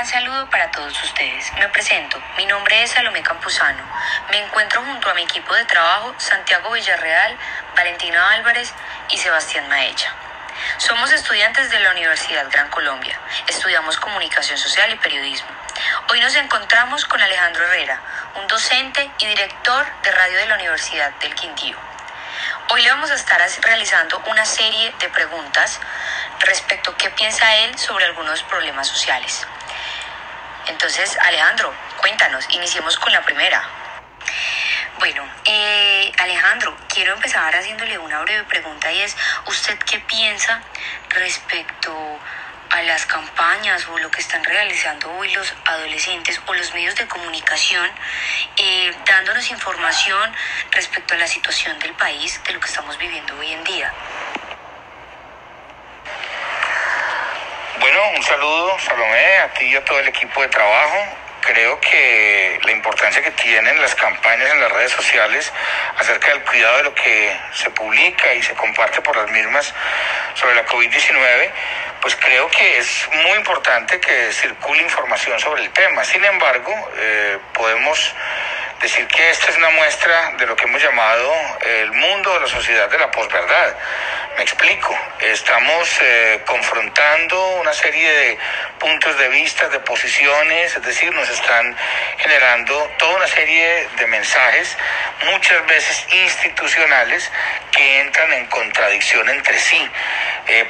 gran saludo para todos ustedes. Me presento. Mi nombre es Salomé Campuzano. Me encuentro junto a mi equipo de trabajo Santiago Villarreal, Valentina Álvarez y Sebastián Maecha. Somos estudiantes de la Universidad Gran Colombia. Estudiamos comunicación social y periodismo. Hoy nos encontramos con Alejandro Herrera, un docente y director de radio de la Universidad del Quindío. Hoy le vamos a estar realizando una serie de preguntas respecto a qué piensa él sobre algunos problemas sociales. Entonces, Alejandro, cuéntanos, iniciemos con la primera. Bueno, eh, Alejandro, quiero empezar haciéndole una breve pregunta y es, ¿usted qué piensa respecto a las campañas o lo que están realizando hoy los adolescentes o los medios de comunicación, eh, dándonos información respecto a la situación del país, de lo que estamos viviendo hoy en día? Bueno, un saludo, Salomé, a ti y a todo el equipo de trabajo. Creo que la importancia que tienen las campañas en las redes sociales acerca del cuidado de lo que se publica y se comparte por las mismas sobre la COVID-19, pues creo que es muy importante que circule información sobre el tema. Sin embargo, eh, podemos decir que esta es una muestra de lo que hemos llamado el mundo de la sociedad de la posverdad. Me explico, estamos eh, confrontando una serie de puntos de vista, de posiciones, es decir, nos están generando toda una serie de mensajes, muchas veces institucionales, que entran en contradicción entre sí.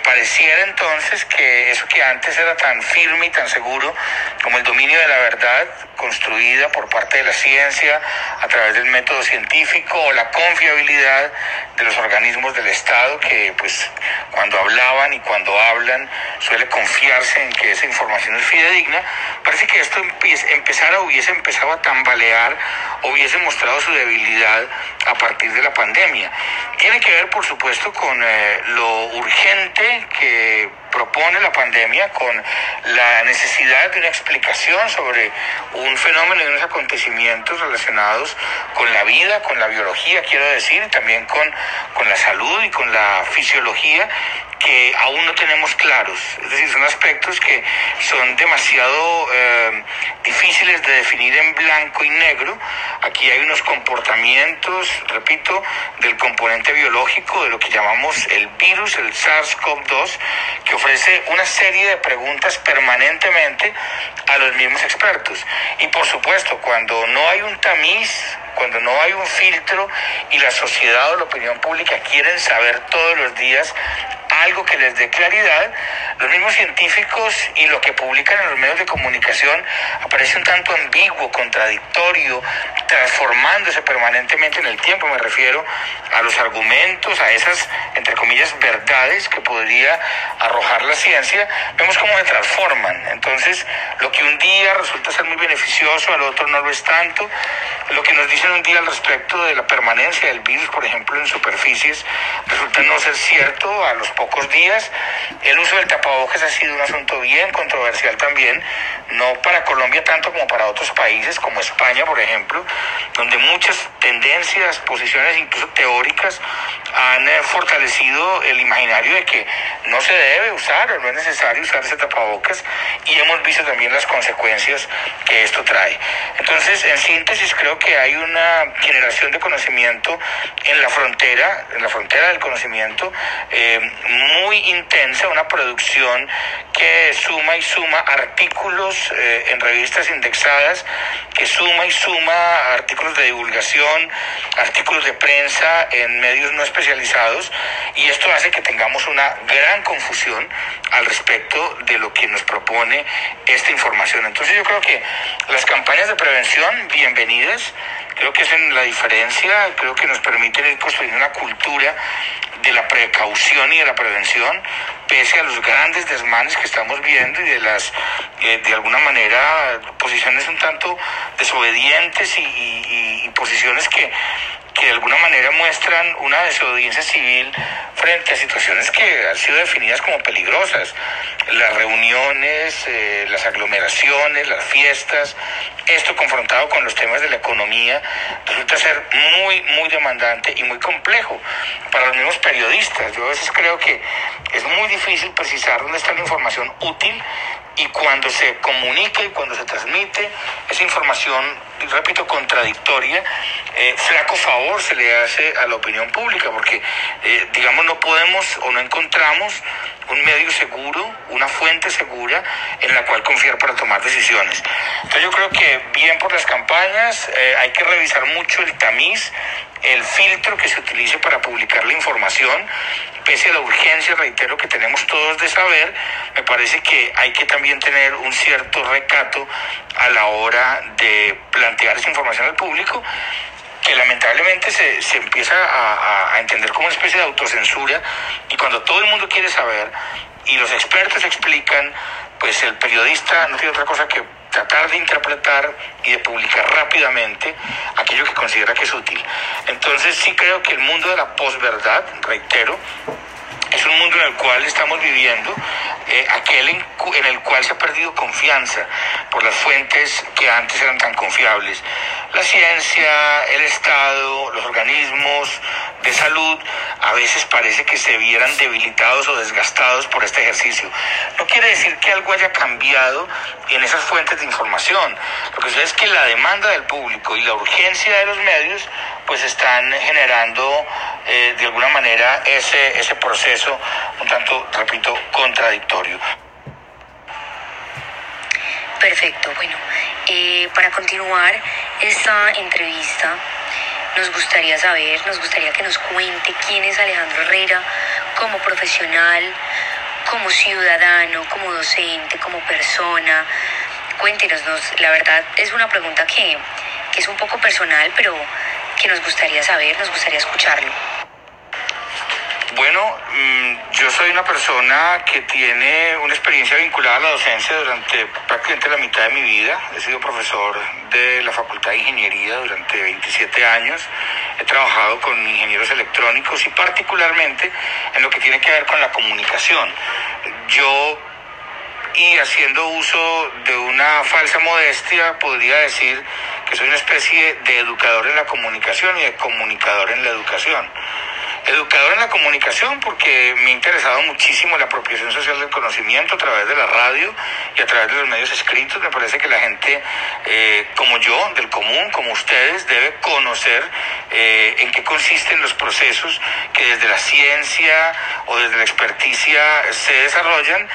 Pareciera entonces que eso que antes era tan firme y tan seguro como el dominio de la verdad, construida por parte de la ciencia a través del método científico o la confiabilidad de los organismos del Estado que pues cuando hablaban y cuando hablan suele confiarse en que esa información es fidedigna, parece que esto empezara hubiese empezado a tambalear, hubiese mostrado su debilidad a partir de la pandemia. Tiene que ver, por supuesto, con eh, lo urgente que propone la pandemia con la necesidad de una explicación sobre un fenómeno y unos acontecimientos relacionados con la vida, con la biología, quiero decir, también con, con la salud y con la fisiología que aún no tenemos claros. Es decir, son aspectos que son demasiado eh, difíciles de definir en blanco y negro. Aquí hay unos comportamientos, repito, del componente biológico de lo que llamamos el virus, el SARS-CoV-2, que ofrece una serie de preguntas permanentemente a los mismos expertos. Y por supuesto, cuando no hay un tamiz, cuando no hay un filtro y la sociedad o la opinión pública quieren saber todos los días algo que les dé claridad, los mismos científicos y lo que publican en los medios de comunicación aparece un tanto ambiguo, contradictorio, transformándose permanentemente en el tiempo. Me refiero a los argumentos, a esas, entre comillas, verdades que podría arrojar la ciencia. Vemos cómo se transforman. Entonces, lo que un día resulta ser muy beneficioso, al otro no lo es tanto. Lo que nos dicen un día al respecto de la permanencia del virus, por ejemplo, en superficies, resulta no ser cierto a los pocos días. El uso del tapabocas ha sido un asunto bien controversial también, no para Colombia tanto como para otros países como España, por ejemplo, donde muchas tendencias, posiciones incluso teóricas han eh, fortalecido el imaginario de que no se debe usar o no es necesario usar ese tapabocas y hemos visto también las consecuencias que esto trae. Entonces, en síntesis, creo que hay una generación de conocimiento en la frontera, en la frontera del conocimiento, eh, muy intensa, una producción que suma y suma artículos eh, en revistas indexadas, que suma y suma artículos de divulgación, artículos de prensa en medios no especializados, y esto hace que tengamos una gran confusión al respecto de lo que nos propone esta información. Entonces yo creo que las campañas de prevención, bienvenidas, creo que hacen la diferencia, creo que nos permiten ir construyendo una cultura de la precaución y de la prevención, pese a los grandes desmanes que estamos viendo y de las, eh, de alguna manera, posiciones un tanto desobedientes y posiciones que que de alguna manera muestran una desobediencia civil frente a situaciones que han sido definidas como peligrosas. Las reuniones, eh, las aglomeraciones, las fiestas, esto confrontado con los temas de la economía, resulta ser muy, muy demandante y muy complejo para los mismos periodistas. Yo a veces creo que es muy difícil precisar dónde está la información útil y cuando se comunica y cuando se transmite esa información, repito, contradictoria, eh, flaco favor se le hace a la opinión pública, porque, eh, digamos, no podemos o no encontramos un medio seguro, una fuente segura en la cual confiar para tomar decisiones. Entonces yo creo que bien por las campañas, eh, hay que revisar mucho el tamiz, el filtro que se utilice para publicar la información, pese a la urgencia, reitero, que tenemos todos de saber, me parece que hay que también tener un cierto recato a la hora de plantear esa información al público que lamentablemente se, se empieza a, a, entender como una especie de autocensura y cuando todo el mundo quiere saber y los expertos explican, pues el periodista no tiene otra cosa que tratar de interpretar y de publicar rápidamente aquello que considera que es útil. Entonces sí creo que el mundo de la posverdad, reitero, es un mundo en el cual estamos viviendo, eh, aquel en, en, el cual se ha perdido confianza por las fuentes que antes eran tan confiables. La ciencia, el Estado, los organismos de salud, a veces parece que se vieran debilitados o desgastados por este ejercicio. No quiere decir que algo haya cambiado en esas fuentes de información. Lo que sucede es que la demanda del público y la urgencia de los medios pues están generando eh, de alguna manera ese, ese proceso un tanto, repito, contradictorio. Perfecto, bueno, eh, para continuar esta entrevista, nos gustaría saber, nos gustaría que nos cuente quién es Alejandro Herrera como profesional, como ciudadano, como docente, como persona. Cuéntenos, nos, la verdad es una pregunta que, que es un poco personal, pero que nos gustaría saber, nos gustaría escucharlo. Bueno, yo soy una persona que tiene una experiencia vinculada a la docencia durante prácticamente la mitad de mi vida. He sido profesor de la Facultad de Ingeniería durante 27 años. He trabajado con ingenieros electrónicos y particularmente en lo que tiene que ver con la comunicación. Yo y haciendo uso de una falsa modestia, podría decir que soy una especie de educador en la comunicación y de comunicador en la educación. Educador en la comunicación porque me ha interesado muchísimo la apropiación social del conocimiento a través de la radio y a través de los medios escritos. Me parece que la gente eh, como yo, del común, como ustedes, debe conocer eh, en qué consisten los procesos que desde la ciencia o desde la experticia se desarrollan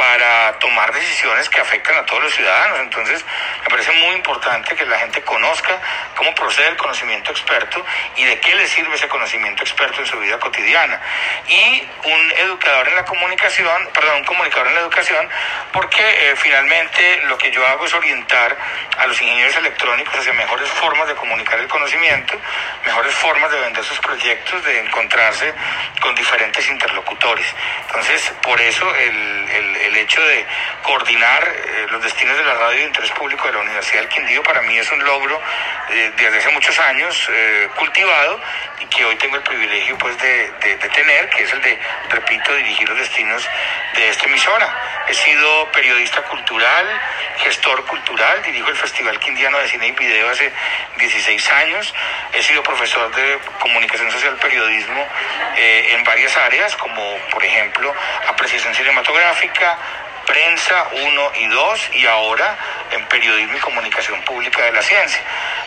para tomar decisiones que afectan a todos los ciudadanos. Entonces, me parece muy importante que la gente conozca cómo procede el conocimiento experto y de qué le sirve ese conocimiento experto en su vida cotidiana. Y un educador en la comunicación, perdón, un comunicador en la educación, porque eh, finalmente lo que yo hago es orientar a los ingenieros electrónicos hacia mejores formas de comunicar el conocimiento, mejores formas de vender sus proyectos, de encontrarse con diferentes interlocutores. Entonces, por eso el, hecho de coordinar eh, los destinos de la radio de interés público de la Universidad del Quindío para mí es un logro eh, desde hace muchos años eh, cultivado y que hoy tengo el privilegio pues de, de, de, tener, que es el de, repito, dirigir los destinos de esta emisora. He sido periodista cultural, gestor cultural, dirijo el Festival Quindiano de Cine y Video hace 16 años, he sido profesor de comunicación social periodismo eh, en varias áreas, como por ejemplo apreciación cinematográfica, prensa 1 y 2 y ahora en periodismo y comunicación pública de la ciencia.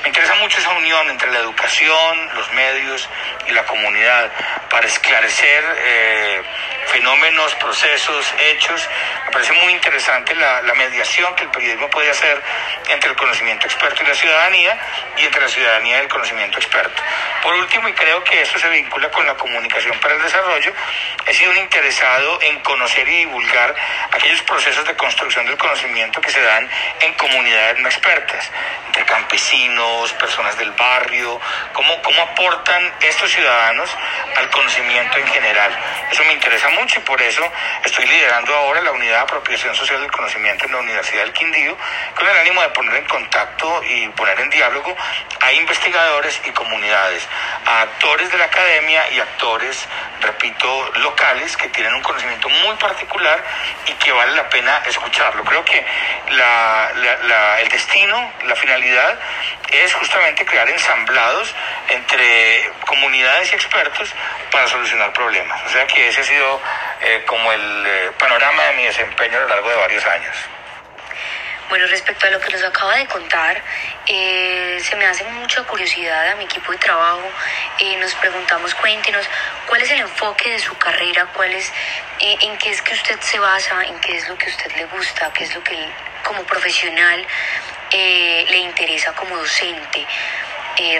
Me interesa mucho esa unión entre la educación, los medios y la comunidad para esclarecer eh, fenómenos, procesos, hechos. Me parece muy interesante la, mediación que el periodismo puede hacer entre el conocimiento experto y la ciudadanía y entre la ciudadanía y el conocimiento experto. Por último, y creo que esto se vincula con la comunicación para el desarrollo, he sido un interesado en conocer y divulgar aquellos procesos de construcción del conocimiento que se dan en comunidades no expertas, entre campesinos, personas del barrio, cómo, cómo aportan estos ciudadanos al conocimiento en general. Eso me interesa mucho y por eso estoy liderando ahora la unidad de apropiación social del conocimiento en la Universidad del Quindío, con el ánimo de poner en contacto y poner en diálogo a investigadores y comunidades, a actores de la academia y actores, repito, locales que tienen un conocimiento muy particular y que vale la pena escucharlo. Creo que la, el destino, la finalidad es justamente crear ensamblados entre comunidades y expertos para solucionar problemas. O sea que ese ha sido eh, como el eh, panorama de mi desempeño a lo largo de varios años. Bueno, respecto a lo que nos acaba de contar, eh, se me hace mucha curiosidad a mi equipo de trabajo. Eh, nos preguntamos, cuéntenos, ¿cuál es el enfoque de su carrera? ¿Cuál es, ¿En qué es que usted se basa? ¿En qué es lo que usted le gusta? ¿Qué es lo que como profesional le interesa como docente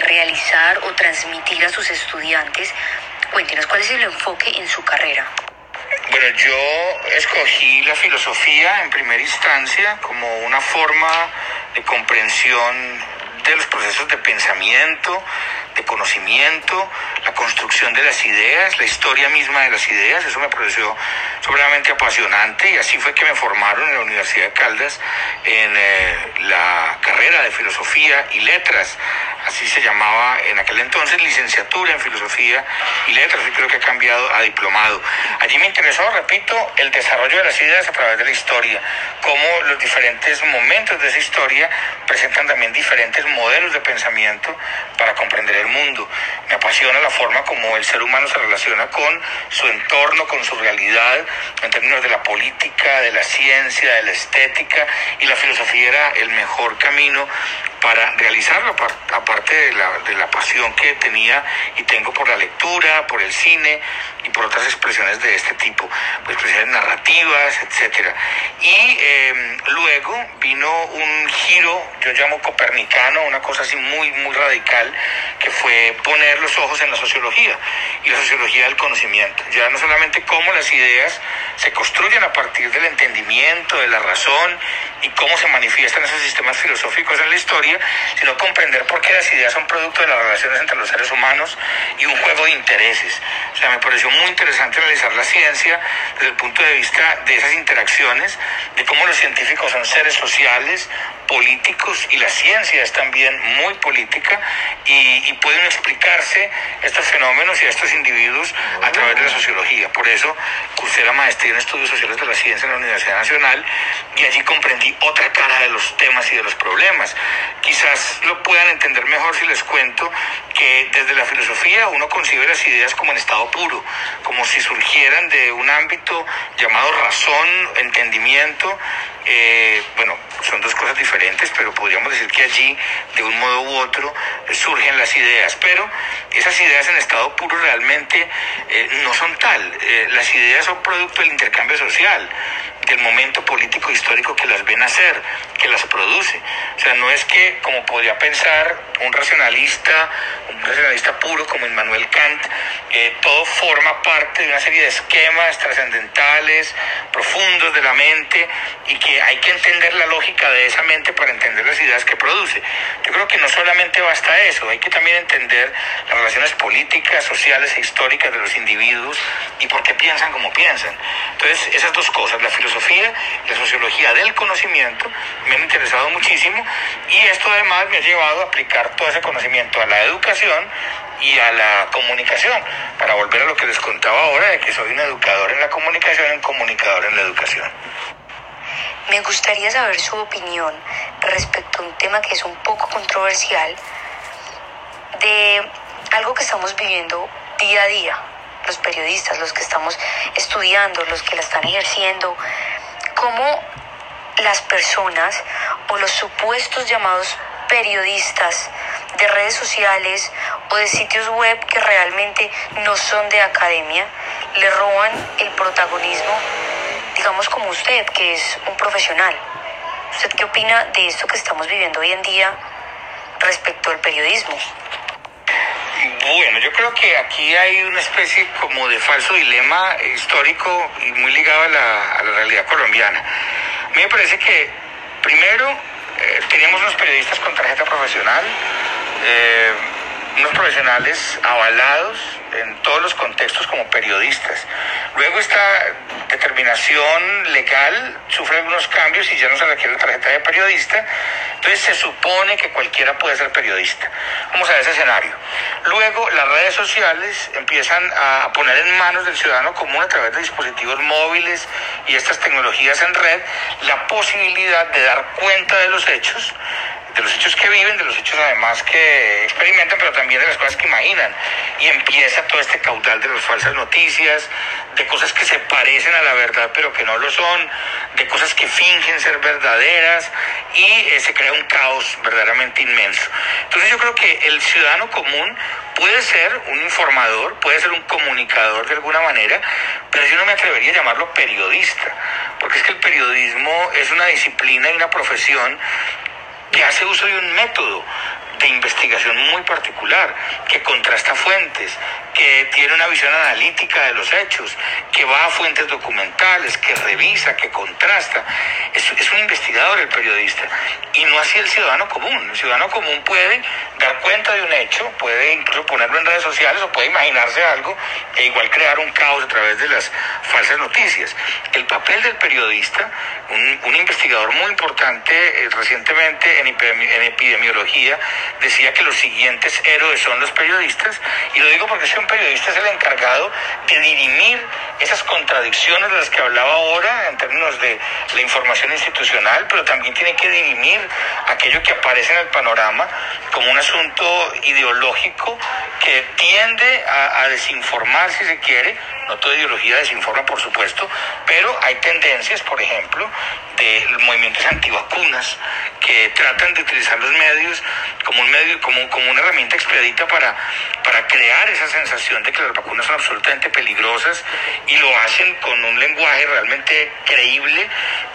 realizar o transmitir a sus estudiantes? Cuéntenos, ¿cuál es el enfoque en su carrera? Bueno, yo escogí la filosofía en primera instancia como una forma de comprensión de los procesos de pensamiento, de conocimiento, la construcción de las ideas, la historia misma de las ideas, eso me pareció sobradamente apasionante y así fue que me formaron en la Universidad de Caldas en eh, la carrera de filosofía y letras, así se llamaba en aquel entonces, licenciatura en filosofía y letras, y creo que ha cambiado a diplomado. Allí me interesó, repito, el desarrollo de las ideas a través de la historia, cómo los diferentes momentos de esa historia presentan también diferentes modelos de pensamiento para comprender el mundo. Me apasiona la forma como el ser humano se relaciona con su entorno, con su realidad, en términos de la política, de la ciencia, de la estética, y la filosofía era el mejor camino para realizarlo, aparte de la, de la pasión que tenía y tengo por la lectura, por el cine y por otras expresiones de este tipo, pues expresiones narrativas, etcétera. Y em, luego vino un giro, yo llamo copernicano, una cosa así muy, muy radical, que fue poner los ojos en la sociología y la sociología del conocimiento. Ya no solamente cómo las ideas se construyen a partir del entendimiento, de la razón y cómo se manifiestan esos sistemas filosóficos en la historia, sino comprender por qué las ideas son producto de las relaciones entre los seres humanos y un juego de intereses. O sea, me pareció muy interesante analizar la ciencia desde el punto de vista de esas interacciones, de cómo los científicos son seres sociales, políticos y la ciencia es también muy política y, pueden explicarse estos fenómenos y estos individuos a través de la sociología. Por eso cursé la maestría en estudios sociales de la ciencia en la Universidad Nacional y allí comprendí otra cara de los temas y de los problemas. Quizás lo puedan entender mejor si les cuento que desde la filosofía uno concibe las ideas como en estado puro, como si surgieran de un ámbito llamado razón, entendimiento, eh, bueno, son dos cosas diferentes, pero podríamos decir que allí, de un modo u otro, surgen las ideas. Pero esas ideas en estado puro realmente eh, no son tal. Eh, las ideas son producto del intercambio social, del momento político histórico que las ven hacer, que las produce. O sea, no es que, como podría pensar un racionalista, un racionalista puro como Immanuel Kant, todo forma parte de una serie de esquemas trascendentales, profundos de la mente, y que hay que entender la lógica de esa mente para entender las ideas que produce. Yo creo que no solamente basta eso, hay que también entender las relaciones políticas, sociales e históricas de los individuos y por qué piensan como piensan. Entonces, esas dos cosas, la filosofía y la sociología del conocimiento, me han interesado muchísimo y esto además me ha llevado a aplicar todo ese conocimiento a la educación y a la comunicación, para volver a lo que les contaba ahora, de que soy un educador en la comunicación un comunicador en la educación. Me gustaría saber su opinión respecto a un tema que es un poco controversial, de algo que estamos viviendo día a día, los periodistas, los que estamos estudiando, los que la están ejerciendo, cómo las personas o los supuestos llamados periodistas de redes sociales o de sitios web que realmente no son de academia le roban el protagonismo, digamos como usted, que es un profesional. ¿Usted qué opina de esto que estamos viviendo hoy en día respecto al periodismo? Bueno, yo creo que aquí hay una especie como de falso dilema histórico y muy ligado a la, realidad colombiana. A mí me parece que, primero, eh, teníamos unos periodistas con tarjeta profesional, eh, unos profesionales avalados en todos los contextos como periodistas. Luego esta determinación legal sufre algunos cambios y ya no se requiere tarjeta de periodista, entonces se supone que cualquiera puede ser periodista. Vamos a ver ese escenario. Luego las redes sociales empiezan a poner en manos del ciudadano común a través de dispositivos móviles y estas tecnologías en red la posibilidad de dar cuenta de los hechos de los hechos que viven, de los hechos además que experimentan, pero también de las cosas que imaginan. Y empieza todo este caudal de las falsas noticias, de cosas que se parecen a la verdad pero que no lo son, de cosas que fingen ser verdaderas y eh, se crea un caos verdaderamente inmenso. Entonces yo creo que el ciudadano común puede ser un informador, puede ser un comunicador de alguna manera, pero yo no me atrevería a llamarlo periodista, porque es que el periodismo es una disciplina y una profesión que hace uso de un método de investigación muy particular, que contrasta fuentes, que tiene una visión analítica de los hechos, que va a fuentes documentales, que revisa, que contrasta. Es, un investigador el periodista y no así el ciudadano común. El ciudadano común puede dar cuenta de un hecho, puede incluso ponerlo en redes sociales o puede imaginarse algo e igual crear un caos a través de las falsas noticias. El papel del periodista, un, investigador muy importante eh, recientemente en, epidemiología, decía que los siguientes héroes son los periodistas y lo digo porque si un periodista es el encargado de dirimir esas contradicciones de las que hablaba ahora en términos de la información institucional, pero también tiene que dirimir aquello que aparece en el panorama como un asunto ideológico que tiende a, desinformar si se quiere, no toda ideología desinforma por supuesto, pero hay tendencias, por ejemplo, de movimientos antivacunas que tratan de utilizar los medios como un medio, como, como una herramienta expedita para, para crear esa sensación de que las vacunas son absolutamente peligrosas y lo hacen con un lenguaje realmente creíble,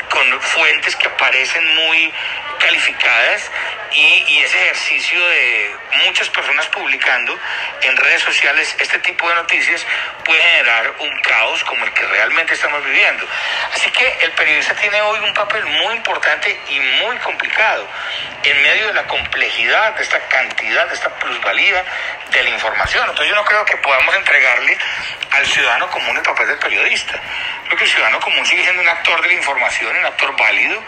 con fuentes que aparecen muy calificadas y, ese ejercicio de muchas personas publicando en redes sociales este tipo de noticias puede generar un caos como el que realmente estamos viviendo. Así que el periodista tiene hoy un papel muy importante y muy complicado en medio de la complejidad, de esta cantidad, de esta plusvalía de la información. Entonces yo no creo que podamos entregarle al ciudadano común el papel del periodista. Creo que el ciudadano común sigue siendo un actor de la información, un actor válido.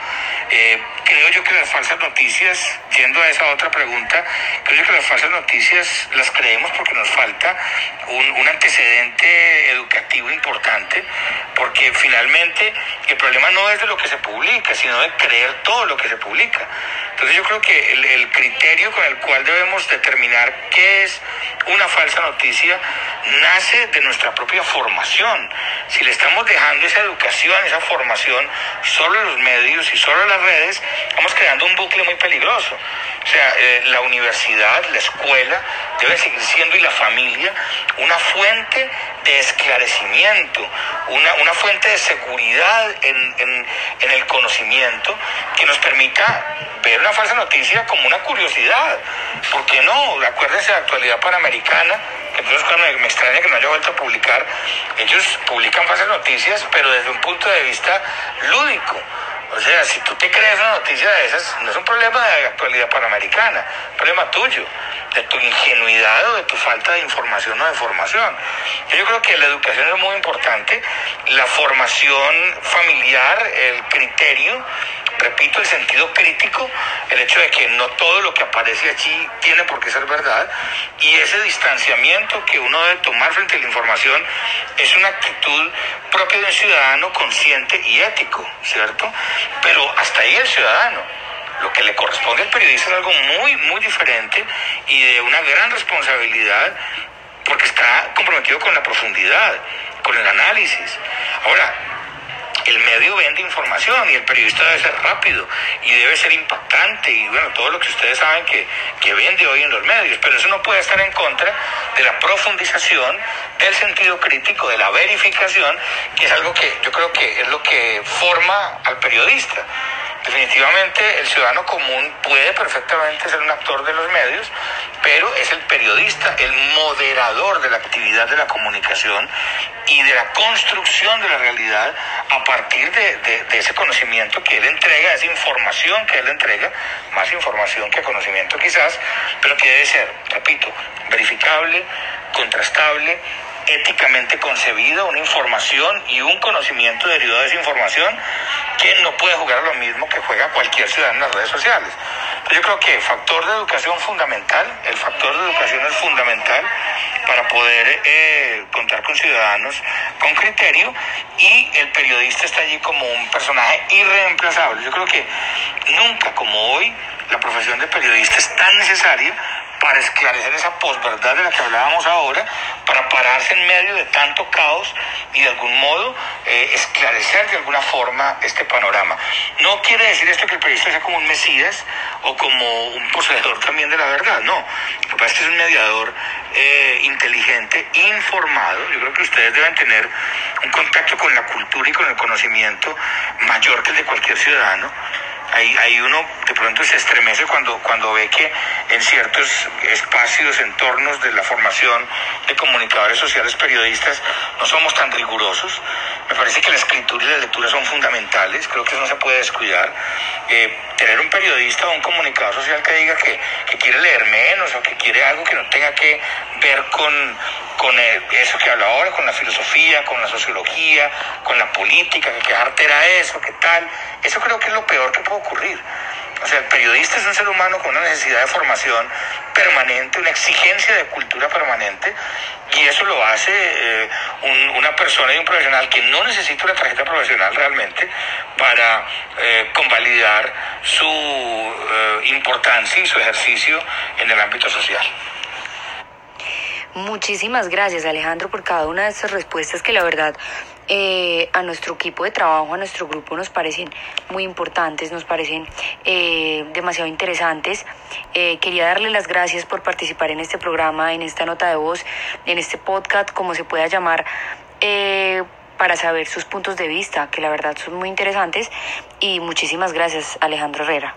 Eh, creo yo que las falsas noticias, yendo a esa otra pregunta, creo yo que las falsas noticias las creemos porque nos falta un, un antecedente educativo importante, porque finalmente el problema no es de lo que se publica, sino de creer todo lo que se publica. Entonces yo creo que el, criterio con el cual debemos determinar qué es una falsa noticia nace de nuestra propia formación. Si le estamos dejando esa educación, esa formación solo en los medios y solo en las redes, estamos creando un bucle muy peligroso. O sea, eh, la universidad, la escuela, debe seguir siendo y la familia una fuente de esclarecimiento, una, una fuente de seguridad en, en, el conocimiento que nos permita ver una falsa noticia como una curiosidad. ¿Por qué no? Acuérdense de la actualidad panamericana, que entonces cuando me extraña que no haya vuelto a publicar, ellos publican falsas noticias, pero desde un punto de vista lúdico. O sea, si tú te crees una noticia de esas, no es un problema de actualidad panamericana, es un problema tuyo, de tu ingenuidad o de tu falta de información o de formación. Yo creo que la educación es muy importante, la formación familiar, el criterio, repito, el sentido crítico, el hecho de que no todo lo que aparece allí tiene por qué ser verdad, y ese distanciamiento que uno debe tomar frente a la información es una actitud propia de un ciudadano consciente y ético, ¿cierto? Pero hasta ahí el ciudadano. Lo que le corresponde al periodista es algo muy, muy diferente y de una gran responsabilidad porque está comprometido con la profundidad, con el análisis. Ahora, el medio vende información y el periodista debe ser rápido y debe ser impactante y bueno, todo lo que ustedes saben que, que vende hoy en los medios, pero eso no puede estar en contra de la profundización, del sentido crítico, de la verificación, que es algo que yo creo que es lo que forma al periodista. Definitivamente el ciudadano común puede perfectamente ser un actor de los medios, pero es el periodista, el moderador de la actividad de la comunicación y de la construcción de la realidad a partir de, ese conocimiento que él entrega, esa información que él entrega, más información que conocimiento quizás, pero que debe ser, repito, verificable, contrastable, éticamente concebida, una información y un conocimiento derivado de esa información que no puede jugar a lo mismo que juega cualquier ciudadano en las redes sociales. Yo creo que el factor de educación fundamental, el factor de educación es fundamental para poder eh, contar con ciudadanos con criterio y el periodista está allí como un personaje irreemplazable. Yo creo que nunca como hoy la profesión de periodista es tan necesaria para esclarecer esa posverdad de la que hablábamos ahora, para pararse en medio de tanto caos y de algún modo eh, esclarecer de alguna forma este panorama. No quiere decir esto que el periodista sea como un mesías o como un poseedor también de la verdad, no. Lo que es que es un mediador eh, inteligente, informado. Yo creo que ustedes deben tener un contacto con la cultura y con el conocimiento mayor que el de cualquier ciudadano Ahí, uno de pronto se estremece cuando, cuando ve que en ciertos espacios, entornos de la formación de comunicadores sociales, periodistas, no somos tan rigurosos. Me parece que la escritura y la lectura son fundamentales, creo que eso no se puede descuidar. Eh, tener un periodista o un comunicador social que diga que, que, quiere leer menos o que quiere algo que no tenga que ver con, con eso que habla ahora, con la filosofía, con la sociología, con la política, que qué era eso, qué tal. Eso creo que es lo peor que puede ocurrir. O sea, el periodista es un ser humano con una necesidad de formación permanente, una exigencia de cultura permanente, y eso lo hace eh, una persona y un profesional que no necesita una tarjeta profesional realmente para eh, convalidar su eh, importancia y su ejercicio en el ámbito social. Muchísimas gracias Alejandro por cada una de estas respuestas que la verdad eh, a nuestro equipo de trabajo, a nuestro grupo nos parecen muy importantes, nos parecen eh, demasiado interesantes. Eh, quería darle las gracias por participar en este programa, en esta nota de voz, en este podcast, como se pueda llamar para saber sus puntos de vista, que la verdad son muy interesantes. Y muchísimas gracias, Alejandro Herrera.